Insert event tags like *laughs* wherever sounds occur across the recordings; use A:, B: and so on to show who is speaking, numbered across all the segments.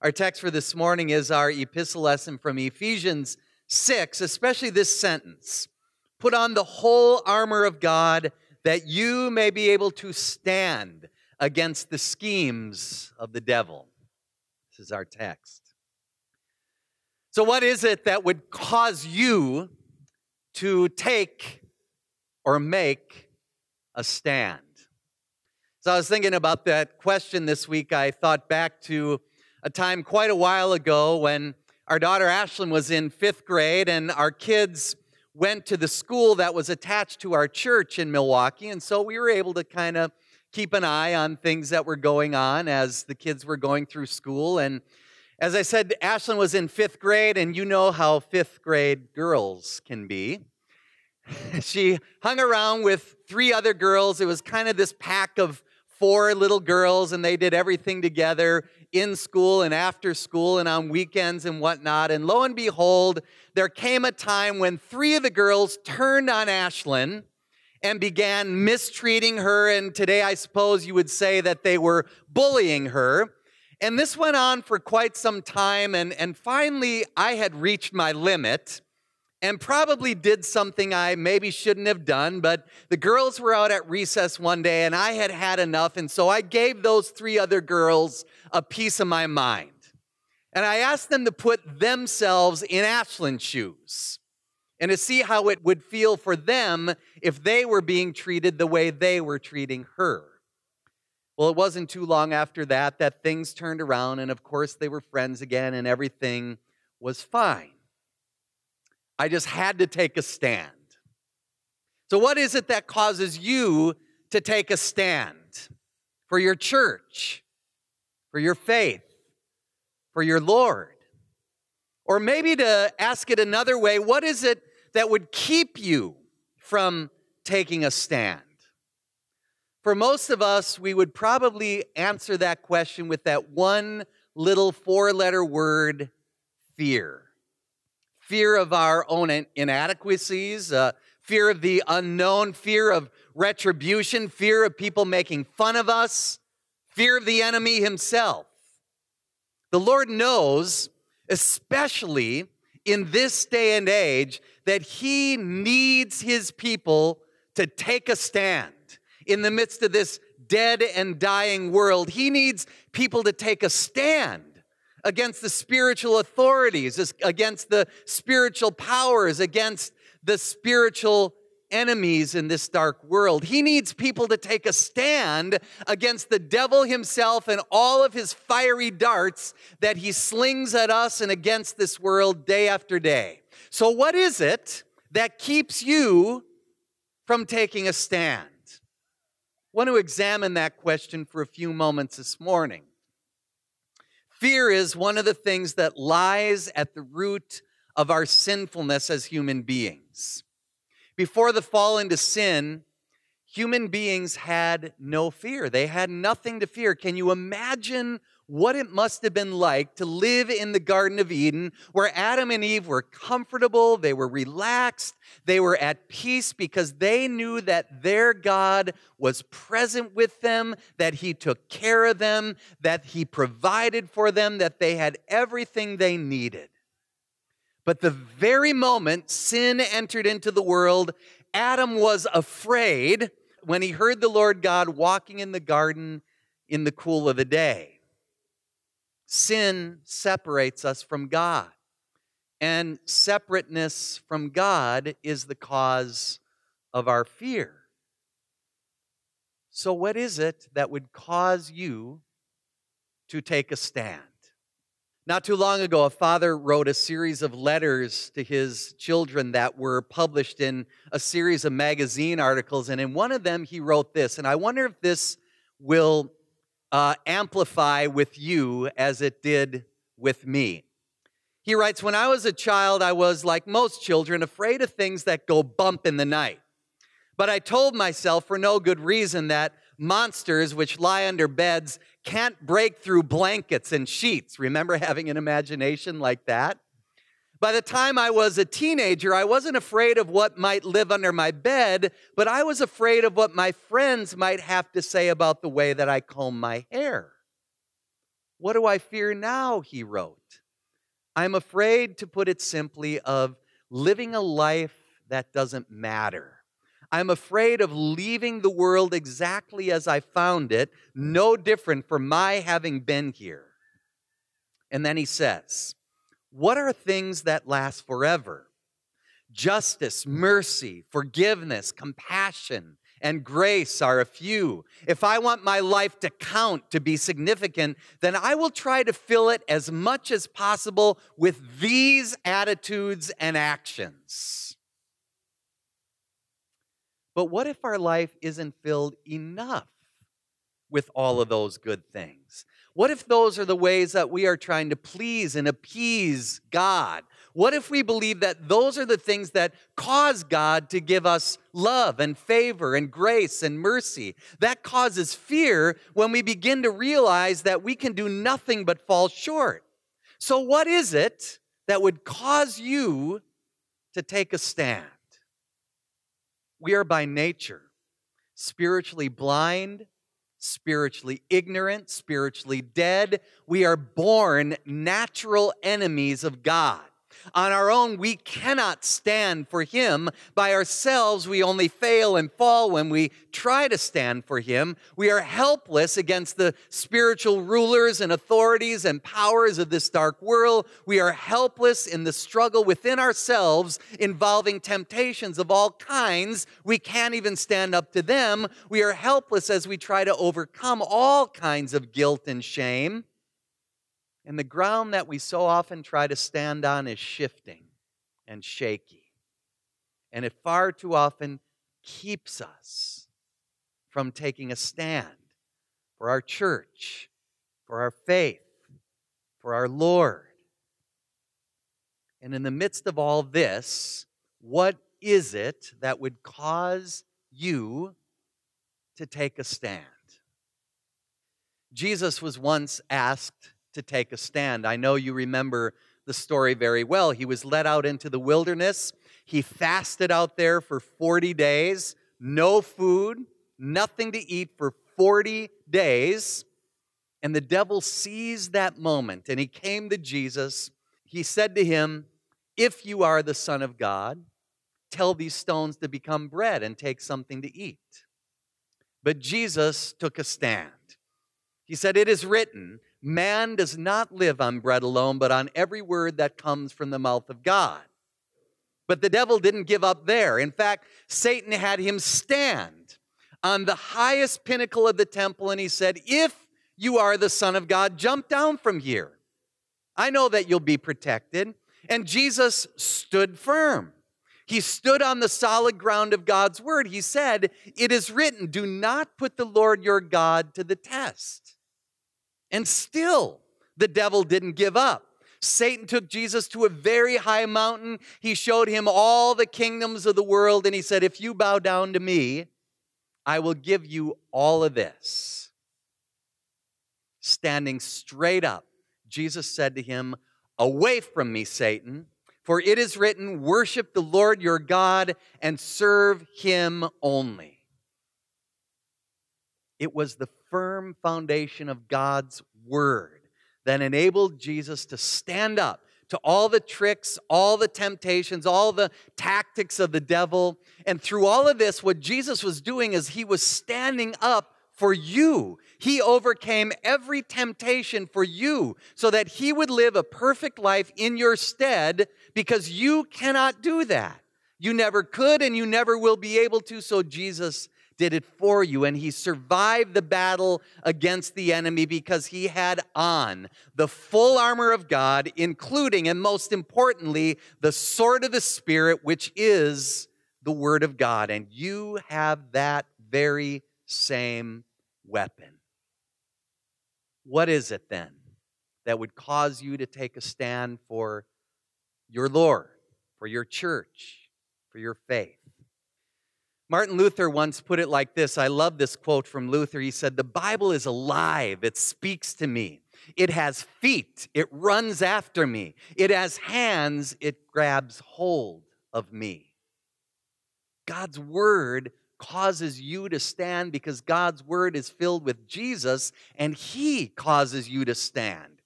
A: Our text for this morning is our epistle lesson from Ephesians 6, especially this sentence Put on the whole armor of God that you may be able to stand against the schemes of the devil. This is our text. So, what is it that would cause you to take or make a stand? So, I was thinking about that question this week. I thought back to a time quite a while ago when our daughter Ashlyn was in fifth grade and our kids went to the school that was attached to our church in Milwaukee. And so we were able to kind of keep an eye on things that were going on as the kids were going through school. And as I said, Ashlyn was in fifth grade, and you know how fifth grade girls can be. *laughs* she hung around with three other girls. It was kind of this pack of four little girls, and they did everything together in school and after school and on weekends and whatnot. And lo and behold, there came a time when three of the girls turned on Ashlyn and began mistreating her. And today, I suppose you would say that they were bullying her. And this went on for quite some time. And, and finally, I had reached my limit and probably did something I maybe shouldn't have done. But the girls were out at recess one day and I had had enough. And so I gave those three other girls a piece of my mind. And I asked them to put themselves in Ashlyn's shoes and to see how it would feel for them if they were being treated the way they were treating her. Well, it wasn't too long after that that things turned around, and of course, they were friends again, and everything was fine. I just had to take a stand. So, what is it that causes you to take a stand for your church, for your faith, for your Lord? Or maybe to ask it another way, what is it that would keep you from taking a stand? For most of us, we would probably answer that question with that one little four letter word fear fear of our own inadequacies, uh, fear of the unknown, fear of retribution, fear of people making fun of us, fear of the enemy himself. The Lord knows, especially in this day and age, that He needs His people to take a stand in the midst of this dead and dying world. He needs people to take a stand against the spiritual authorities, against the spiritual powers, against the spiritual enemies in this dark world. He needs people to take a stand against the devil himself and all of his fiery darts that he slings at us and against this world day after day. So, what is it that keeps you from taking a stand? I want to examine that question for a few moments this morning. Fear is one of the things that lies at the root of our sinfulness as human beings. Before the fall into sin, human beings had no fear. They had nothing to fear. Can you imagine what it must have been like to live in the Garden of Eden where Adam and Eve were comfortable, they were relaxed, they were at peace because they knew that their God was present with them, that He took care of them, that He provided for them, that they had everything they needed. But the very moment sin entered into the world, Adam was afraid when he heard the Lord God walking in the garden in the cool of the day. Sin separates us from God. And separateness from God is the cause of our fear. So, what is it that would cause you to take a stand? Not too long ago, a father wrote a series of letters to his children that were published in a series of magazine articles. And in one of them, he wrote this. And I wonder if this will uh, amplify with you as it did with me. He writes, When I was a child, I was, like most children, afraid of things that go bump in the night. But I told myself, for no good reason, that monsters which lie under beds can't break through blankets and sheets. Remember having an imagination like that? By the time I was a teenager, I wasn't afraid of what might live under my bed, but I was afraid of what my friends might have to say about the way that I comb my hair. What do I fear now? He wrote. I'm afraid, to put it simply, of living a life that doesn't matter. I'm afraid of leaving the world exactly as I found it, no different from my having been here. And then he says, What are things that last forever? Justice, mercy, forgiveness, compassion, and grace are a few. If I want my life to count, to be significant, then I will try to fill it as much as possible with these attitudes and actions. But what if our life isn't filled enough with all of those good things? What if those are the ways that we are trying to please and appease God? What if we believe that those are the things that cause God to give us love and favor and grace and mercy? That causes fear when we begin to realize that we can do nothing but fall short. So, what is it that would cause you to take a stand? We are by nature spiritually blind spiritually ignorant, spiritually dead. We are born natural enemies of God. On our own, we cannot stand for Him. By ourselves, we only fail and fall when we try to stand for Him. We are helpless against the spiritual rulers and authorities and powers of this dark world. We are helpless in the struggle within ourselves involving temptations of all kinds. We can't even stand up to them. We are helpless as we try to overcome all kinds of guilt and shame. And the ground that we so often try to stand on is shifting and shaky. And it far too often keeps us from taking a stand for our church, for our faith, for our Lord. And in the midst of all this, what is it that would cause you to take a stand? Jesus was once asked to take a stand. I know you remember the story very well. He was led out into the wilderness. He fasted out there for 40 days, no food, nothing to eat for 40 days. And the devil seized that moment and he came to Jesus. He said to him, If you are the Son of God, tell these stones to become bread and take something to eat. But Jesus took a stand. He said, It is written, Man does not live on bread alone, but on every word that comes from the mouth of God. But the devil didn't give up there. In fact, Satan had him stand on the highest pinnacle of the temple, and he said, If you are the Son of God, jump down from here. I know that you'll be protected. And Jesus stood firm. He stood on the solid ground of God's word. He said, It is written, do not put the Lord your God to the test. And still, the devil didn't give up. Satan took Jesus to a very high mountain. He showed him all the kingdoms of the world, and he said, If you bow down to me, I will give you all of this. Standing straight up, Jesus said to him, Away from me, Satan, for it is written, Worship the Lord your God and serve him only. It was the firm foundation of God's word that enabled Jesus to stand up to all the tricks, all the temptations, all the tactics of the devil. And through all of this, what Jesus was doing is he was standing up for you. He overcame every temptation for you so that he would live a perfect life in your stead because you cannot do that. You never could and you never will be able to. So Jesus did it for you. And he survived the battle against the enemy because he had on the full armor of God, including and most importantly, the sword of the Spirit, which is the word of God. And you have that very same weapon. What is it then that would cause you to take a stand for your Lord, for your church, for your faith? Martin Luther once put it like this. I love this quote from Luther. He said, The Bible is alive, it speaks to me. It has feet, it runs after me. It has hands, it grabs hold of me. God's word causes you to stand because God's word is filled with Jesus and he causes you to stand.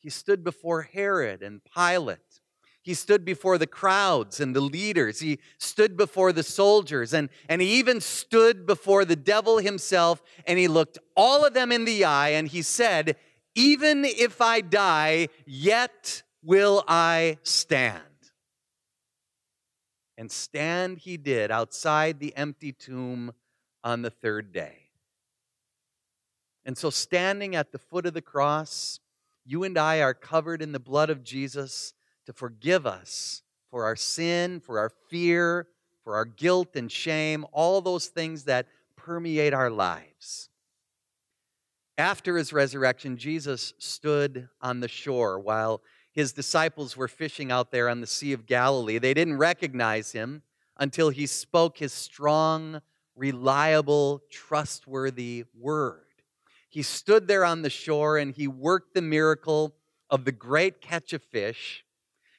A: He stood before Herod and Pilate. He stood before the crowds and the leaders. He stood before the soldiers and, and he even stood before the devil himself and he looked all of them in the eye and he said, Even if I die, yet will I stand. And stand he did outside the empty tomb on the third day. And so, standing at the foot of the cross, you and I are covered in the blood of Jesus to forgive us for our sin, for our fear, for our guilt and shame, all those things that permeate our lives. After his resurrection, Jesus stood on the shore while his disciples were fishing out there on the Sea of Galilee. They didn't recognize him until he spoke his strong, reliable, trustworthy word. He stood there on the shore and he worked the miracle of the great catch of fish.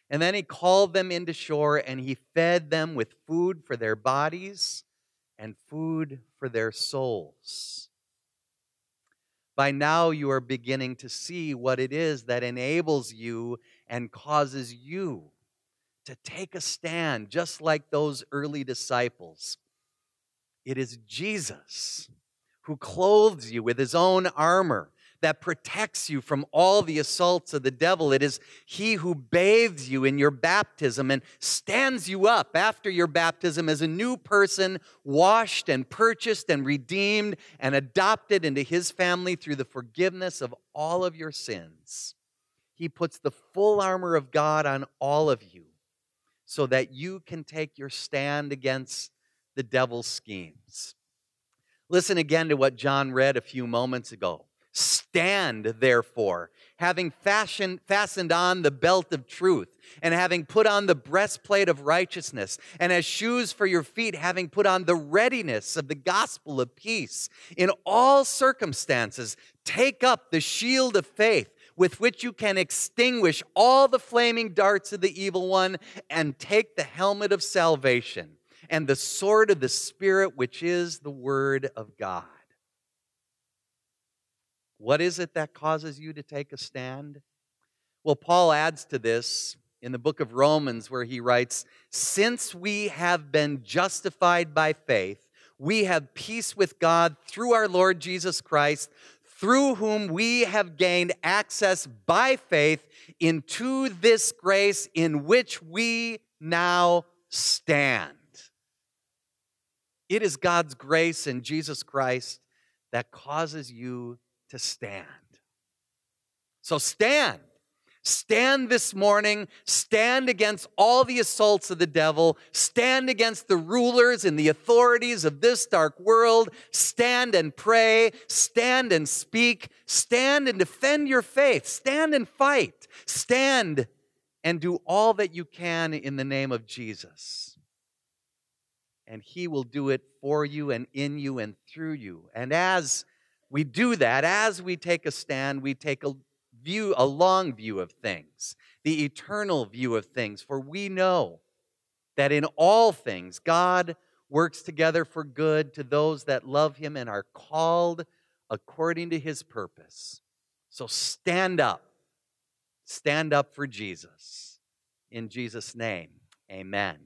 A: And then he called them into shore and he fed them with food for their bodies and food for their souls. By now, you are beginning to see what it is that enables you and causes you to take a stand, just like those early disciples. It is Jesus who clothes you with his own armor that protects you from all the assaults of the devil. It is He who bathes you in your baptism and stands you up after your baptism as a new person, washed and purchased and redeemed and adopted into His family through the forgiveness of all of your sins. He puts the full armor of God on all of you so that you can take your stand against the devil's schemes. Listen again to what John read a few moments ago. Stand, therefore, having fashioned, fastened on the belt of truth, and having put on the breastplate of righteousness, and as shoes for your feet, having put on the readiness of the gospel of peace. In all circumstances, take up the shield of faith with which you can extinguish all the flaming darts of the evil one, and take the helmet of salvation and the sword of the Spirit, which is the word of God. What is it that causes you to take a stand? Well, Paul adds to this in the book of Romans, where he writes, Since we have been justified by faith, we have peace with God through our Lord Jesus Christ, through whom we have gained access by faith into this grace in which we now stand. It is God's grace in Jesus Christ that causes you to stand. So stand. Stand this morning. Stand against all the assaults of the devil. Stand against the rulers and the authorities of this dark world. Stand and pray. Stand and speak. Stand and defend your faith. Stand and fight. Stand and do all that you can in the name of Jesus. And he will do it for you and in you and through you. And as we do that as we take a stand, we take a view, a long view of things, the eternal view of things, for we know that in all things God works together for good to those that love him and are called according to his purpose. So stand up. Stand up for Jesus. In Jesus' name, amen.